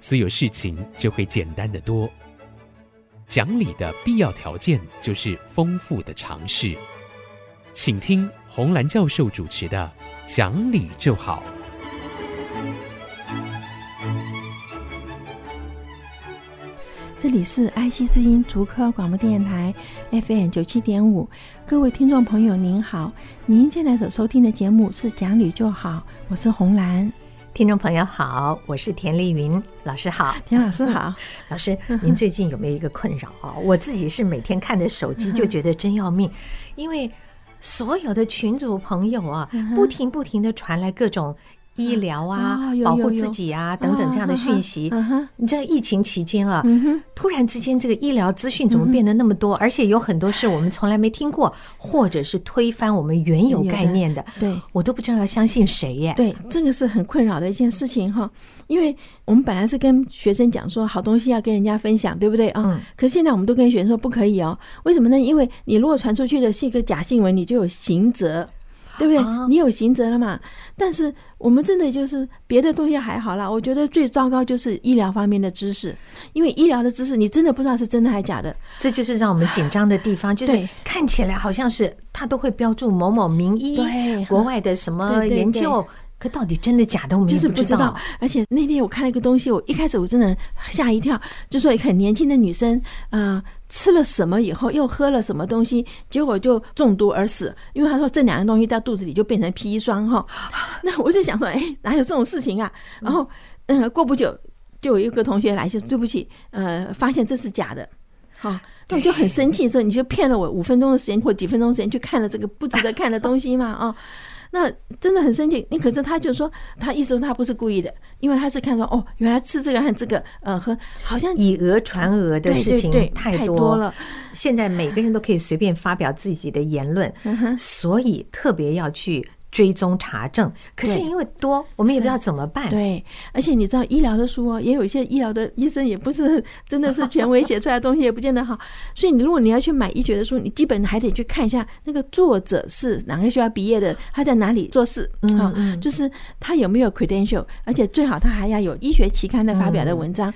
所有事情就会简单得多。讲理的必要条件就是丰富的常识。请听红兰教授主持的《讲理就好》。这里是爱惜之音竹科广播电台 FM 九七点五，各位听众朋友您好，您现在所收听的节目是《讲理就好》，我是红兰。听众朋友好，我是田丽云老师好，田老师好，老师您最近有没有一个困扰啊？我自己是每天看着手机就觉得真要命，因为所有的群主朋友啊，不停不停的传来各种。医疗啊，保护自己啊，等等这样的讯息。你知道疫情期间啊，突然之间这个医疗资讯怎么变得那么多？而且有很多是我们从来没听过，或者是推翻我们原有概念的。对，我都不知道要相信谁耶。对，这个是很困扰的一件事情哈。因为我们本来是跟学生讲说，好东西要跟人家分享，对不对啊？可是现在我们都跟学生说不可以哦。为什么呢？因为你如果传出去的是一个假新闻，你就有刑责。对不对？你有刑责了嘛？但是我们真的就是别的东西还好啦。我觉得最糟糕就是医疗方面的知识，因为医疗的知识你真的不知道是真的还是假的，这就是让我们紧张的地方。就是看起来好像是他都会标注某某名医，对国外的什么研究。可到底真的假的，我们就是不知道。而且那天我看了一个东西，我一开始我真的吓一跳，就说一个很年轻的女生，啊，吃了什么以后又喝了什么东西，结果就中毒而死。因为她说这两样东西在肚子里就变成砒霜哈。那我就想说，哎，哪有这种事情啊？然后，嗯，过不久就有一个同学来说，对不起，呃，发现这是假的。好，那我就很生气，说你就骗了我五分钟的时间或几分钟时间去看了这个不值得看的东西嘛？啊。那真的很生气，你可是他就说，他意思说他不是故意的，因为他是看说哦，原来吃这个和这个，呃，和好像以讹传讹的事情太多了。现在每个人都可以随便发表自己的言论，所以特别要去。追踪查证，可是因为多，我们也不知道怎么办。对，而且你知道医疗的书哦，也有一些医疗的医生也不是真的是权威写出来的东西，也不见得好。所以你如果你要去买医学的书，你基本还得去看一下那个作者是哪个学校毕业的，他在哪里做事啊？就是他有没有 credential，而且最好他还要有医学期刊的发表的文章。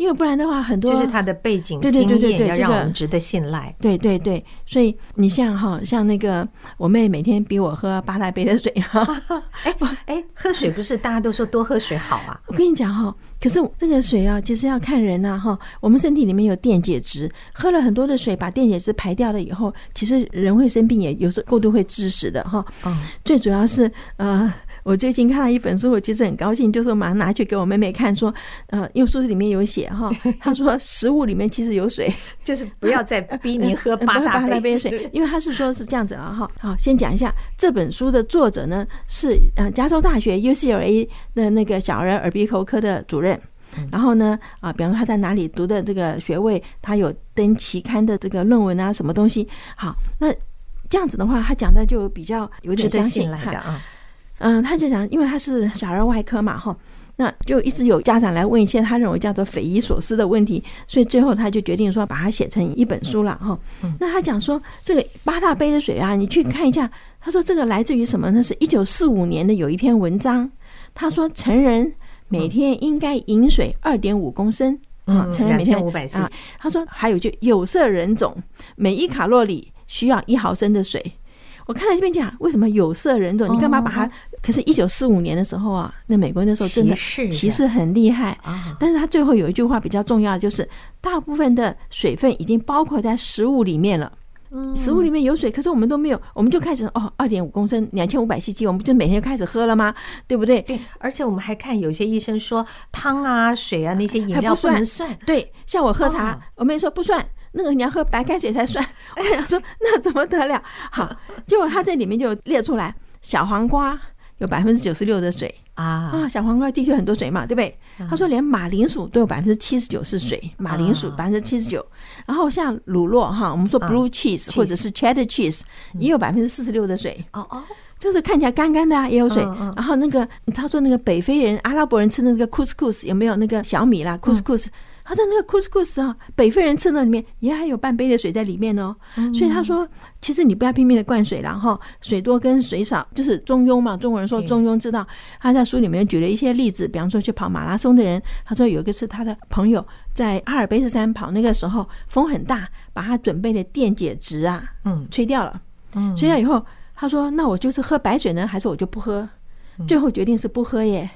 因为不然的话，很多就是他的背景经验要让我们值得信赖。对对对，所以你像哈，像那个我妹每天逼我喝八大杯的水哈。哎哎，喝水不是大家都说多喝水好啊？我跟你讲哈，可是这个水啊，其实要看人呐哈。我们身体里面有电解质，喝了很多的水，把电解质排掉了以后，其实人会生病，也有时候过度会致死的哈。嗯，最主要是呃。我最近看了一本书，我其实很高兴，就是我马上拿去给我妹妹看，说，呃，因为书里面有写哈，他说食物里面其实有水，就是不要再逼你喝 八大杯水，因为他是说是这样子啊哈。好，先讲一下这本书的作者呢是呃加州大学 UCLA 的那个小儿耳鼻喉科的主任，然后呢啊，比方说他在哪里读的这个学位，他有登期刊的这个论文啊，什么东西。好，那这样子的话，他讲的就比较有点相信赖的啊。嗯，他就讲，因为他是小儿外科嘛，哈，那就一直有家长来问一些他认为叫做匪夷所思的问题，所以最后他就决定说把它写成一本书了，哈。那他讲说这个八大杯的水啊，你去看一下，他说这个来自于什么呢？是一九四五年的有一篇文章，他说成人每天应该饮水二点五公升啊，成人每天五百啊。他说还有就有色人种每一卡路里需要一毫升的水。我看了这边讲，为什么有色人种？你干嘛把它？可是，一九四五年的时候啊，那美国那时候真的歧视很厉害。但是他最后有一句话比较重要，就是大部分的水分已经包括在食物里面了。食物里面有水，可是我们都没有，我们就开始哦，二点五公升，两千五百 cc，我们就每天就开始喝了吗？对不对？对。而且我们还看有些医生说汤啊、水啊那些饮料不能算。对，像我喝茶，我们说不算。那个你要喝白开水才算，我想说那怎么得了？好，结果他这里面就列出来，小黄瓜有百分之九十六的水啊啊，小黄瓜的确很多水嘛，对不对？他说连马铃薯都有百分之七十九是水，马铃薯百分之七十九，然后像乳酪哈，我们说 blue cheese 或者是 cheddar cheese 也有百分之四十六的水。哦哦。就是看起来干干的啊，也有水。然后那个他说那个北非人、阿拉伯人吃的那个 couscous 有没有那个小米啦？couscous，他在那个 couscous 啊，北非人吃的里面也还有半杯的水在里面哦。所以他说，其实你不要拼命的灌水，然后水多跟水少就是中庸嘛。中国人说中庸之道。他在书里面举了一些例子，比方说去跑马拉松的人，他说有一个是他的朋友在阿尔卑斯山跑，那个时候风很大，把他准备的电解质啊，嗯，吹掉了，嗯，吹掉以后。他说：“那我就是喝白水呢，还是我就不喝？最后决定是不喝耶。”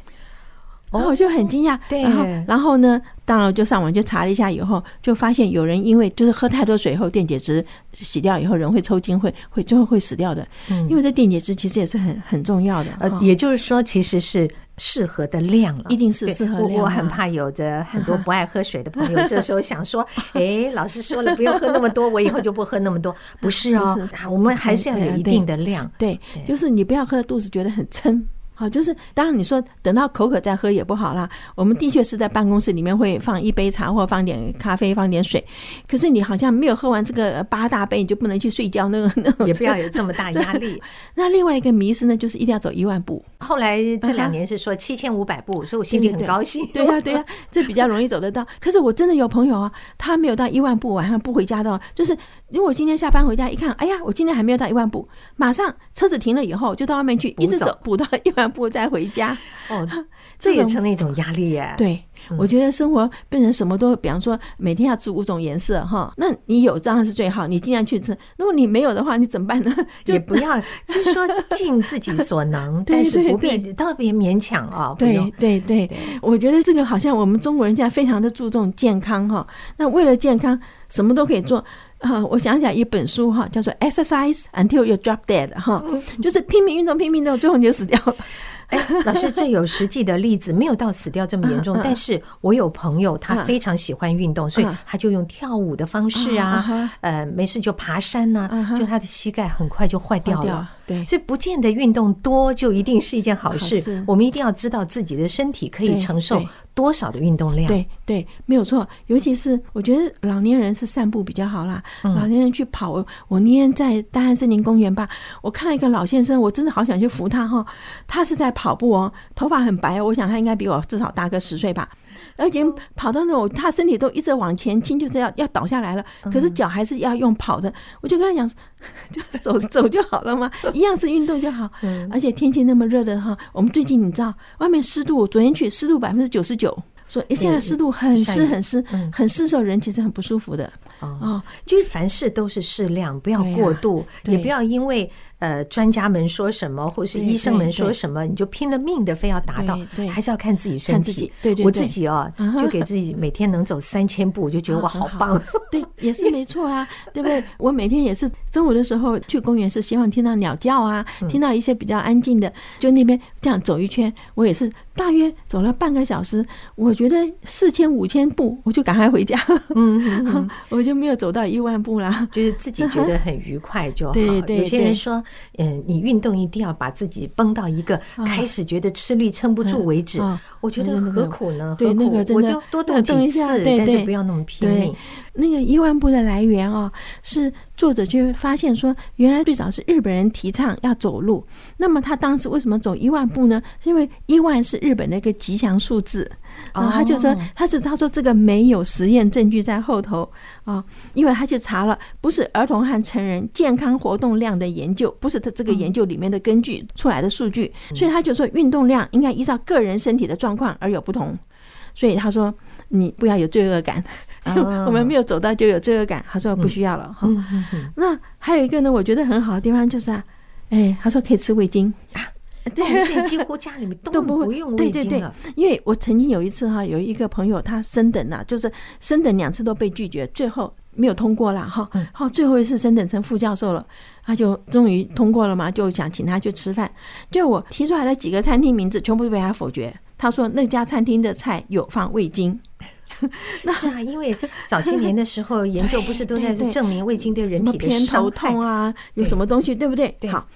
我就很惊讶。对，然后然后呢，当然我就上网就查了一下，以后就发现有人因为就是喝太多水后，电解质洗掉以后，人会抽筋，会会最后会死掉的。嗯，因为这电解质其实也是很很重要的。呃，也就是说，其实是。适合的量了，一定是适合的量。我很怕有的很多不爱喝水的朋友，这时候想说：“哎，老师说了不用喝那么多，我以后就不喝那么多。”不是哦，我们还是要有一定的量。对，就是你不要喝肚子觉得很撑。好，就是当然你说等到口渴再喝也不好啦。我们的确是在办公室里面会放一杯茶，或放点咖啡，放点水。可是你好像没有喝完这个八大杯，你就不能去睡觉。那个那个也不要有这么大压力。那另外一个迷思呢，就是一定要走一万步。后来这两年是说七千五百步，所以我心里很高兴。对呀对呀，这比较容易走得到。可是我真的有朋友啊，他没有到一万步，晚上不回家的，就是如果今天下班回家一看，哎呀，我今天还没有到一万步，马上车子停了以后就到外面去，一直走补到一万。步再回家哦，这也成了一种压力耶。对，我觉得生活变成什么都，比方说每天要吃五种颜色哈，那你有当然是最好，你尽量去吃。如果你没有的话，你怎么办呢？也不要，就是说尽自己所能，但是不必特别勉强啊。对对对，我觉得这个好像我们中国人现在非常的注重健康哈。那为了健康，什么都可以做。啊，我想起来一本书哈，叫做《Exercise Until You Drop Dead》哈，就是拼命运动，拼命运动，最后你就死掉了。哎，老师，这有实际的例子，没有到死掉这么严重。但是我有朋友，他非常喜欢运动，所以他就用跳舞的方式啊，呃，没事就爬山呐，就他的膝盖很快就坏掉了。对，所以不见得运动多就一定是一件好事。我们一定要知道自己的身体可以承受多少的运动量。对对，没有错。尤其是我觉得老年人是散步比较好啦。老年人去跑，我那天在大安森林公园吧，我看了一个老先生，我真的好想去扶他哈。他是在跑步哦，头发很白，我想他应该比我至少大个十岁吧。而且跑到那种，他身体都一直往前倾，就是要要倒下来了。可是脚还是要用跑的。我就跟他讲，就 走 走就好了嘛，一样是运动就好。而且天气那么热的哈，我们最近你知道，外面湿度，昨天去湿度百分之九十九，所以现在湿度很湿很湿很湿的，时候人其实很不舒服的。哦，就是凡事都是适量，不要过度，也不要因为。呃，专家们说什么，或是医生们说什么，你就拼了命的非要达到，还是要看自己身体。对对，我自己哦，就给自己每天能走三千步，我就觉得我好棒。对，也是没错啊，对不对？我每天也是中午的时候去公园，是希望听到鸟叫啊，听到一些比较安静的，就那边这样走一圈，我也是大约走了半个小时，我觉得四千五千步，我就赶快回家。嗯，我就没有走到一万步啦，就是自己觉得很愉快就好。对对，有些人说。嗯，你运动一定要把自己绷到一个开始觉得吃力撑不住为止。我觉得何苦呢？对，那个？我就多动几次，但是不要那么拼命。那个一万步的来源哦，是作者就发现说，原来最早是日本人提倡要走路。那么他当时为什么走一万步呢？是因为一万是日本的一个吉祥数字。啊，他就说他是他说这个没有实验证据在后头啊，因为他去查了，不是儿童和成人健康活动量的研究，不是他这个研究里面的根据出来的数据，所以他就说运动量应该依照个人身体的状况而有不同。所以他说你不要有罪恶感，我们没有走到就有罪恶感。他说不需要了哈。那还有一个呢，我觉得很好的地方就是啊，哎，他说可以吃味精。对，现在几乎家里面都不用味精了。因为我曾经有一次哈，有一个朋友他升等了，就是升等两次都被拒绝，最后没有通过了哈。好，最后一次升等成副教授了，他就终于通过了嘛，就想请他去吃饭。就我提出来的几个餐厅名字，全部都被他否决。他说那家餐厅的菜有放味精。那是啊，因为早些年的时候 研究不是都在证明味精对人体的偏头痛啊，有什么东西对不对？好。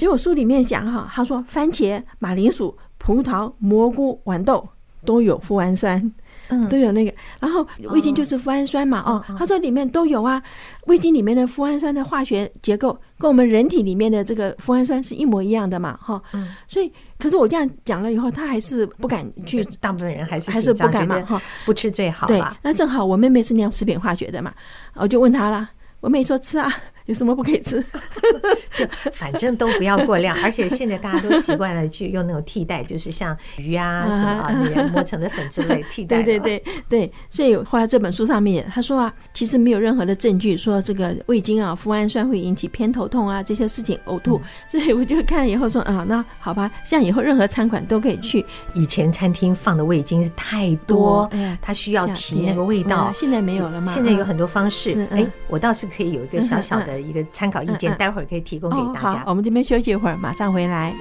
结果书里面讲哈，他说番茄、马铃薯、葡萄、蘑菇、豌豆都有富氨酸。嗯，都有那个，然后味精就是富氨酸嘛，哦，他说里面都有啊，味精里面的富氨酸的化学结构跟我们人体里面的这个富氨酸是一模一样的嘛，哈，嗯，所以，可是我这样讲了以后，他还是不敢去，大部分人还是还是不敢嘛，哈，不吃最好。对，那正好我妹妹是念食品化学的嘛，我就问她了。我妹说吃啊，有什么不可以吃？就 反正都不要过量，而且现在大家都习惯了去用那种替代，就是像鱼啊什么那磨成的粉之类替代。对对对对，所以后来这本书上面他说啊，其实没有任何的证据说这个味精啊，脯氨酸会引起偏头痛啊这些事情呕吐，所以我就看了以后说啊，那好吧，像以后任何餐馆都可以去。以前餐厅放的味精是太多，它需要提那个味道，现在没有了吗？现在有很多方式，哎，我倒是。可以有一个小小的一个参考意见，待会儿可以提供给大家。好，我们这边休息一会儿，马上回来。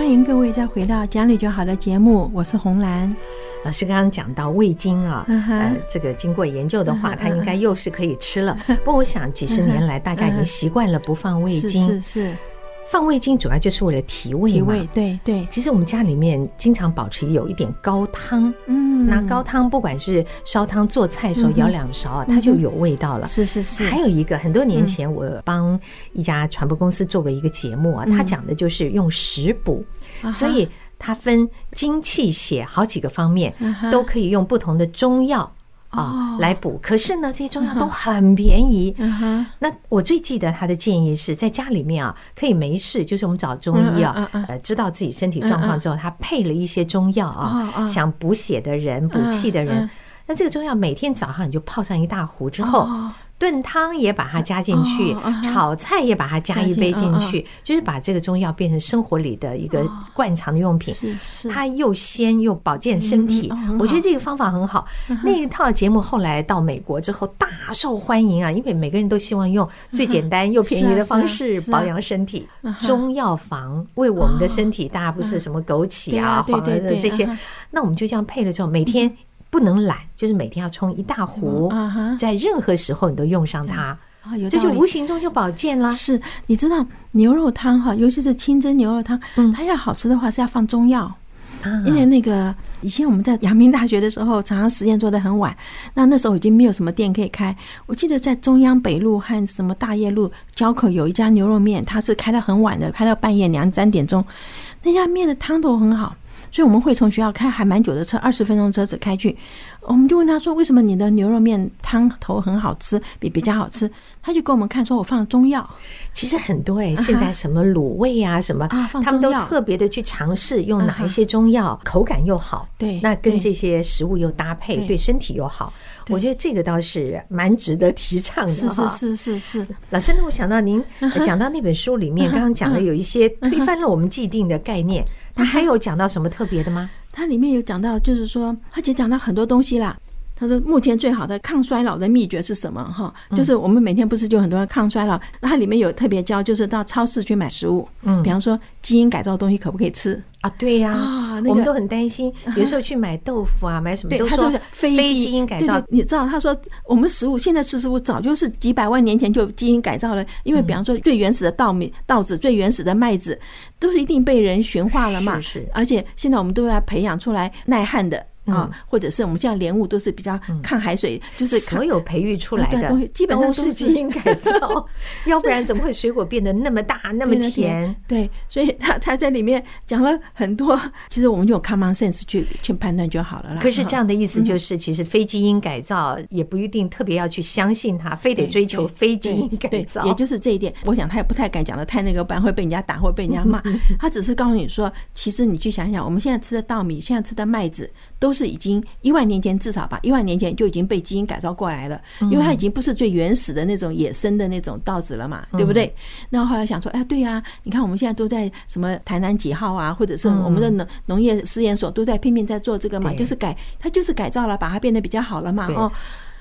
欢迎各位再回到讲理就好的节目，我是红兰老师。刚刚讲到味精啊，呃，这个经过研究的话，它应该又是可以吃了。不过我想几十年来 大家已经习惯了不放味精，是是。放味精主要就是为了提味嘛，提味，对对。其实我们家里面经常保持有一点高汤，嗯，拿高汤，不管是烧汤做菜的时候舀两勺啊，它就有味道了。是是是。还有一个，很多年前我帮一家传播公司做过一个节目啊，他讲的就是用食补，所以它分精气血好几个方面，都可以用不同的中药。啊，来补。可是呢，这些中药都很便宜。那我最记得他的建议是在家里面啊，可以没事，就是我们找中医啊，呃，知道自己身体状况之后，他配了一些中药啊，想补血的人、补气的人，那这个中药每天早上你就泡上一大壶之后。炖汤也把它加进去，炒菜也把它加一杯进去，就是把这个中药变成生活里的一个惯常的用品。是是，它又鲜又保健身体，我觉得这个方法很好。那一套节目后来到美国之后大受欢迎啊，因为每个人都希望用最简单又便宜的方式保养身体。中药房为我们的身体，大家不是什么枸杞啊、黄的这些，那我们就这样配了之后，每天。不能懒，就是每天要冲一大壶，在任何时候你都用上它，这就无形中就保健了。是，你知道牛肉汤哈，尤其是清蒸牛肉汤，它要好吃的话是要放中药，因为那个以前我们在阳明大学的时候，常常实验做的很晚，那那时候已经没有什么店可以开。我记得在中央北路和什么大业路交口有一家牛肉面，它是开到很晚的，开到半夜两三点钟，那家面的汤头很好。所以我们会从学校开还蛮久的车，二十分钟车子开去，我们就问他说：“为什么你的牛肉面汤头很好吃，比别家好吃？”他就给我们看说：“我放了中药。”其实很多哎，现在什么卤味啊什么，他们都特别的去尝试用哪一些中药，口感又好，对，那跟这些食物又搭配，对身体又好。我觉得这个倒是蛮值得提倡的。是是是是是。老师，那我想到您 讲到那本书里面，刚刚讲的有一些推翻了我们既定的概念。他还有讲到什么特别的吗？它里面有讲到，就是说，他其实讲到很多东西啦。他说，目前最好的抗衰老的秘诀是什么？哈，就是我们每天不是就很多人抗衰老？那它里面有特别教，就是到超市去买食物，嗯，比方说基因改造的东西可不可以吃？啊，对呀，我们都很担心。有时候去买豆腐啊，买什么都说非基因改造。你知道，他说我们食物现在吃食物早就是几百万年前就基因改造了，因为比方说最原始的稻米、稻子、最原始的麦子，都是一定被人驯化了嘛。是，而且现在我们都要培养出来耐旱的。啊，或者是我们现在莲雾都是比较抗海水，就是所有培育出来的东西基本上都是基因改造，要不然怎么会水果变得那么大那么甜？对，所以他他在里面讲了很多，其实我们用 common sense 去去判断就好了啦。可是这样的意思就是，其实非基因改造也不一定特别要去相信它，非得追求非基因改造。也就是这一点，我想他也不太敢讲的太那个，不然会被人家打会被人家骂。他只是告诉你说，其实你去想想，我们现在吃的稻米，现在吃的麦子。都是已经一万年前至少吧，一万年前就已经被基因改造过来了，因为它已经不是最原始的那种野生的那种稻子了嘛，对不对？那后来想说，哎，对呀，你看我们现在都在什么台南几号啊，或者是我们的农农业试验所都在拼命在做这个嘛，就是改，它就是改造了，把它变得比较好了嘛，哦。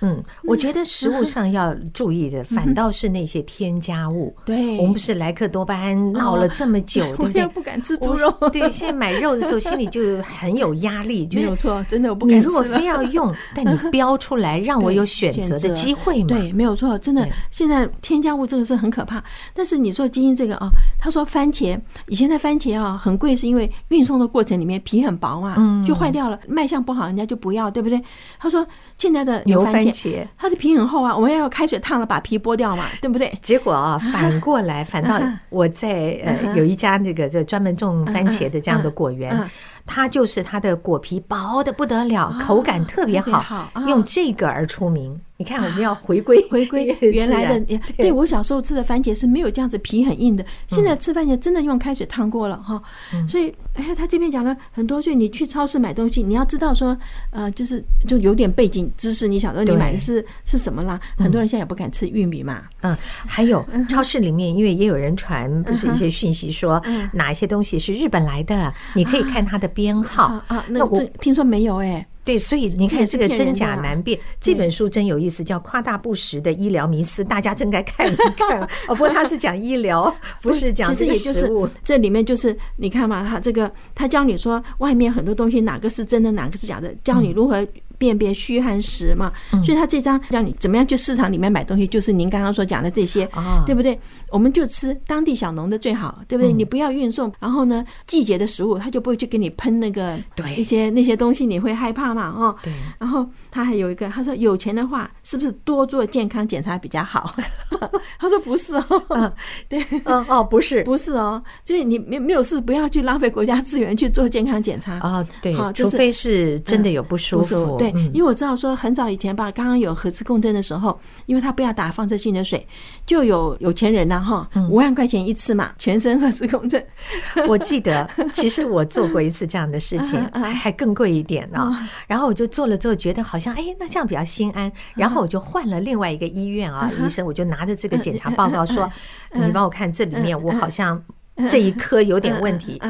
嗯，我觉得食物上要注意的，反倒是那些添加物。对，我们不是莱克多巴胺闹了这么久，对不对？不敢吃猪肉。对，现在买肉的时候心里就很有压力。没有错，真的我不敢吃。你如果非要用，但你标出来让我有选择的机会嘛？对，没有错，真的。现在添加物这个是很可怕。但是你说基因这个啊，他说番茄以前的番茄啊很贵，是因为运送的过程里面皮很薄啊，就坏掉了，卖相不好，人家就不要，对不对？他说现在的牛番茄，它的皮很厚啊，我们要用开水烫了把皮剥掉嘛，对不对？结果啊，反过来，反倒我在呃有一家那个就专门种番茄的这样的果园。它就是它的果皮薄的不得了，口感特别好，用这个而出名。你看，我们要回归 回归原来的。对，我小时候吃的番茄是没有这样子皮很硬的，现在吃番茄真的用开水烫过了哈。所以，哎，他这边讲了很多，所以你去超市买东西，你要知道说，呃，就是就有点背景知识，你晓得你买的是是什么啦。很多人现在也不敢吃玉米嘛。嗯，还有超市里面，因为也有人传不是一些讯息说哪一些东西是日本来的，你可以看它的。编号啊，那我听说没有哎。对，所以你看这个真假难辨。这本书真有意思，叫《夸大不实的医疗迷思》，大家真该看一看。哦，不过他是讲医疗，不是讲其实也就是这里面就是你看嘛，他这个他教你说外面很多东西哪个是真的，哪个是假的，教你如何。辨别虚和实嘛，所以他这张教你怎么样去市场里面买东西，就是您刚刚所讲的这些，对不对？我们就吃当地小农的最好，对不对？你不要运送，然后呢，季节的食物他就不会去给你喷那个对一些那些东西，你会害怕嘛？哦，对。然后他还有一个，他说有钱的话是不是多做健康检查比较好？他说不是哦，对，哦哦，不是，不是哦，就是你没没有事，不要去浪费国家资源去做健康检查啊。对，除非是真的有不舒服，对。因为我知道说很早以前吧，刚刚有核磁共振的时候，因为他不要打放射性的水，就有有钱人呐哈，五万块钱一次嘛，全身核磁共振。我记得，其实我做过一次这样的事情，还更贵一点呢。然后我就做了之后，觉得好像哎，那这样比较心安。然后我就换了另外一个医院啊，医生我就拿着这个检查报告说，你帮我看这里面，我好像这一颗有点问题。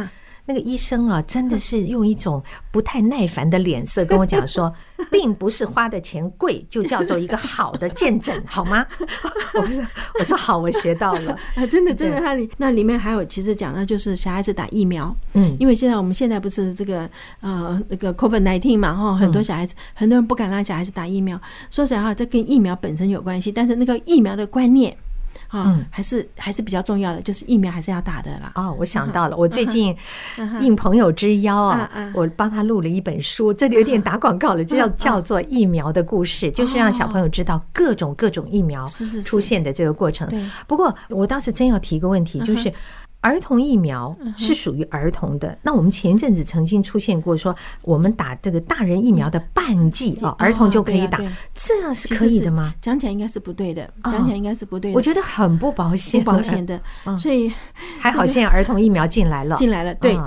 那个医生啊，真的 是用一种不太耐烦的脸色跟我讲说，并不是花的钱贵就叫做一个好的见证，好吗？我说我说好，我学到了。啊，真的真的，它里那里面还有其实讲的就是小孩子打疫苗，嗯，因为现在我们现在不是这个呃那个 COVID nineteen 嘛哈，很多小孩子很多人不敢让小孩子打疫苗，说实话，这跟疫苗本身有关系，但是那个疫苗的观念。嗯，还是还是比较重要的，就是疫苗还是要打的啦。哦，我想到了，我最近应朋友之邀啊，我帮他录了一本书，这里有点打广告了，就叫叫做《疫苗的故事》，就是让小朋友知道各种各种疫苗出现的这个过程。不过我倒是真要提一个问题，就是。儿童疫苗是属于儿童的。那我们前阵子曾经出现过说，我们打这个大人疫苗的半剂哦，儿童就可以打，这样是可以的吗？讲起来应该是不对的，讲起来应该是不对的。我觉得很不保险，不保险的。所以还好，现在儿童疫苗进来了，进来了。对，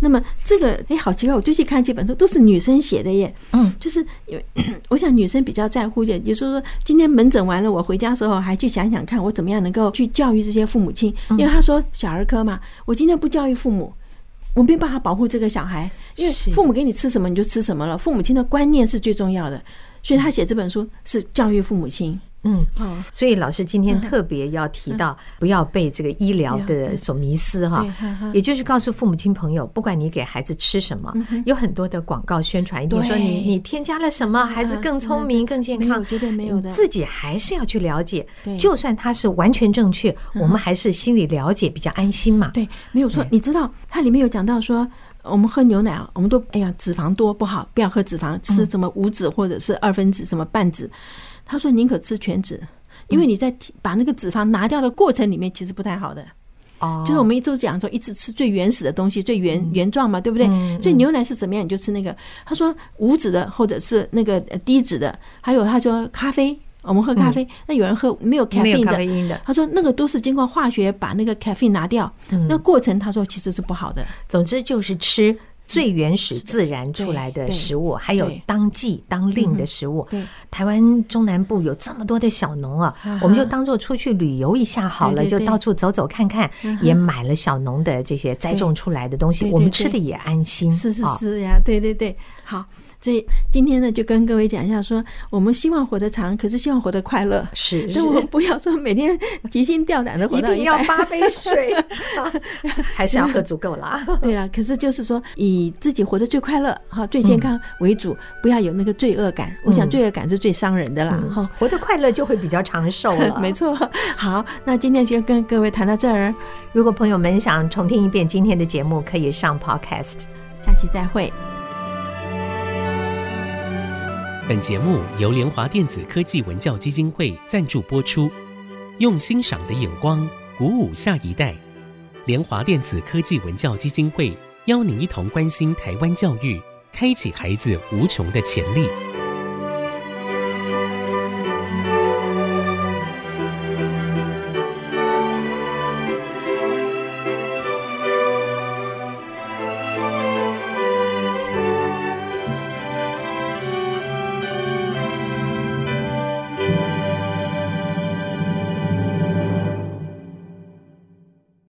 那么这个哎，好奇怪，我最近看几本书都是女生写的耶。嗯，就是因为 我想女生比较在乎一点，就是说今天门诊完了，我回家的时候还去想想看，我怎么样能够去教育这些父母亲，因为他说小儿科。嘛，我今天不教育父母，我没办法保护这个小孩，因为父母给你吃什么你就吃什么了。父母亲的观念是最重要的，所以他写这本书是教育父母亲。嗯，所以老师今天特别要提到，不要被这个医疗的所迷失哈，也就是告诉父母亲朋友，不管你给孩子吃什么，有很多的广告宣传，一定说你你添加了什么，孩子更聪明、更健康，绝对没有的，自己还是要去了解。就算它是完全正确，我们还是心里了解比较安心嘛。对，没有错。你知道它里面有讲到说，我们喝牛奶啊，我们都哎呀脂肪多不好，不要喝脂肪，吃什么无脂或者是二分脂什么半脂。他说：“宁可吃全脂，因为你在把那个脂肪拿掉的过程里面，其实不太好的。哦，就是我们一直讲说，一直吃最原始的东西，最原原状嘛，对不对？所以牛奶是怎么样，你就吃那个。他说无脂的，或者是那个低脂的，还有他说咖啡，我们喝咖啡，那有人喝没有咖啡因的，他说那个都是经过化学把那个咖啡因拿掉，那过程他说其实是不好的。总之就是吃。”最原始自然出来的食物，还有当季当令的食物。对，台湾中南部有这么多的小农啊，我们就当做出去旅游一下好了，就到处走走看看，也买了小农的这些栽种出来的东西，我们吃的也安心。是是是呀，对对对，好。所以今天呢，就跟各位讲一下，说我们希望活得长，可是希望活得快乐。是，但我们不要说每天提心吊胆的活到一定要八杯水，还是要喝足够啦。对啊，可是就是说以自己活得最快乐、哈最健康为主，不要有那个罪恶感。我想罪恶感是最伤人的啦。哈，活得快乐就会比较长寿了。没错。好，那今天就跟各位谈到这儿。如果朋友们想重听一遍今天的节目，可以上 Podcast。下期再会。本节目由联华电子科技文教基金会赞助播出，用欣赏的眼光鼓舞下一代。联华电子科技文教基金会邀您一同关心台湾教育，开启孩子无穷的潜力。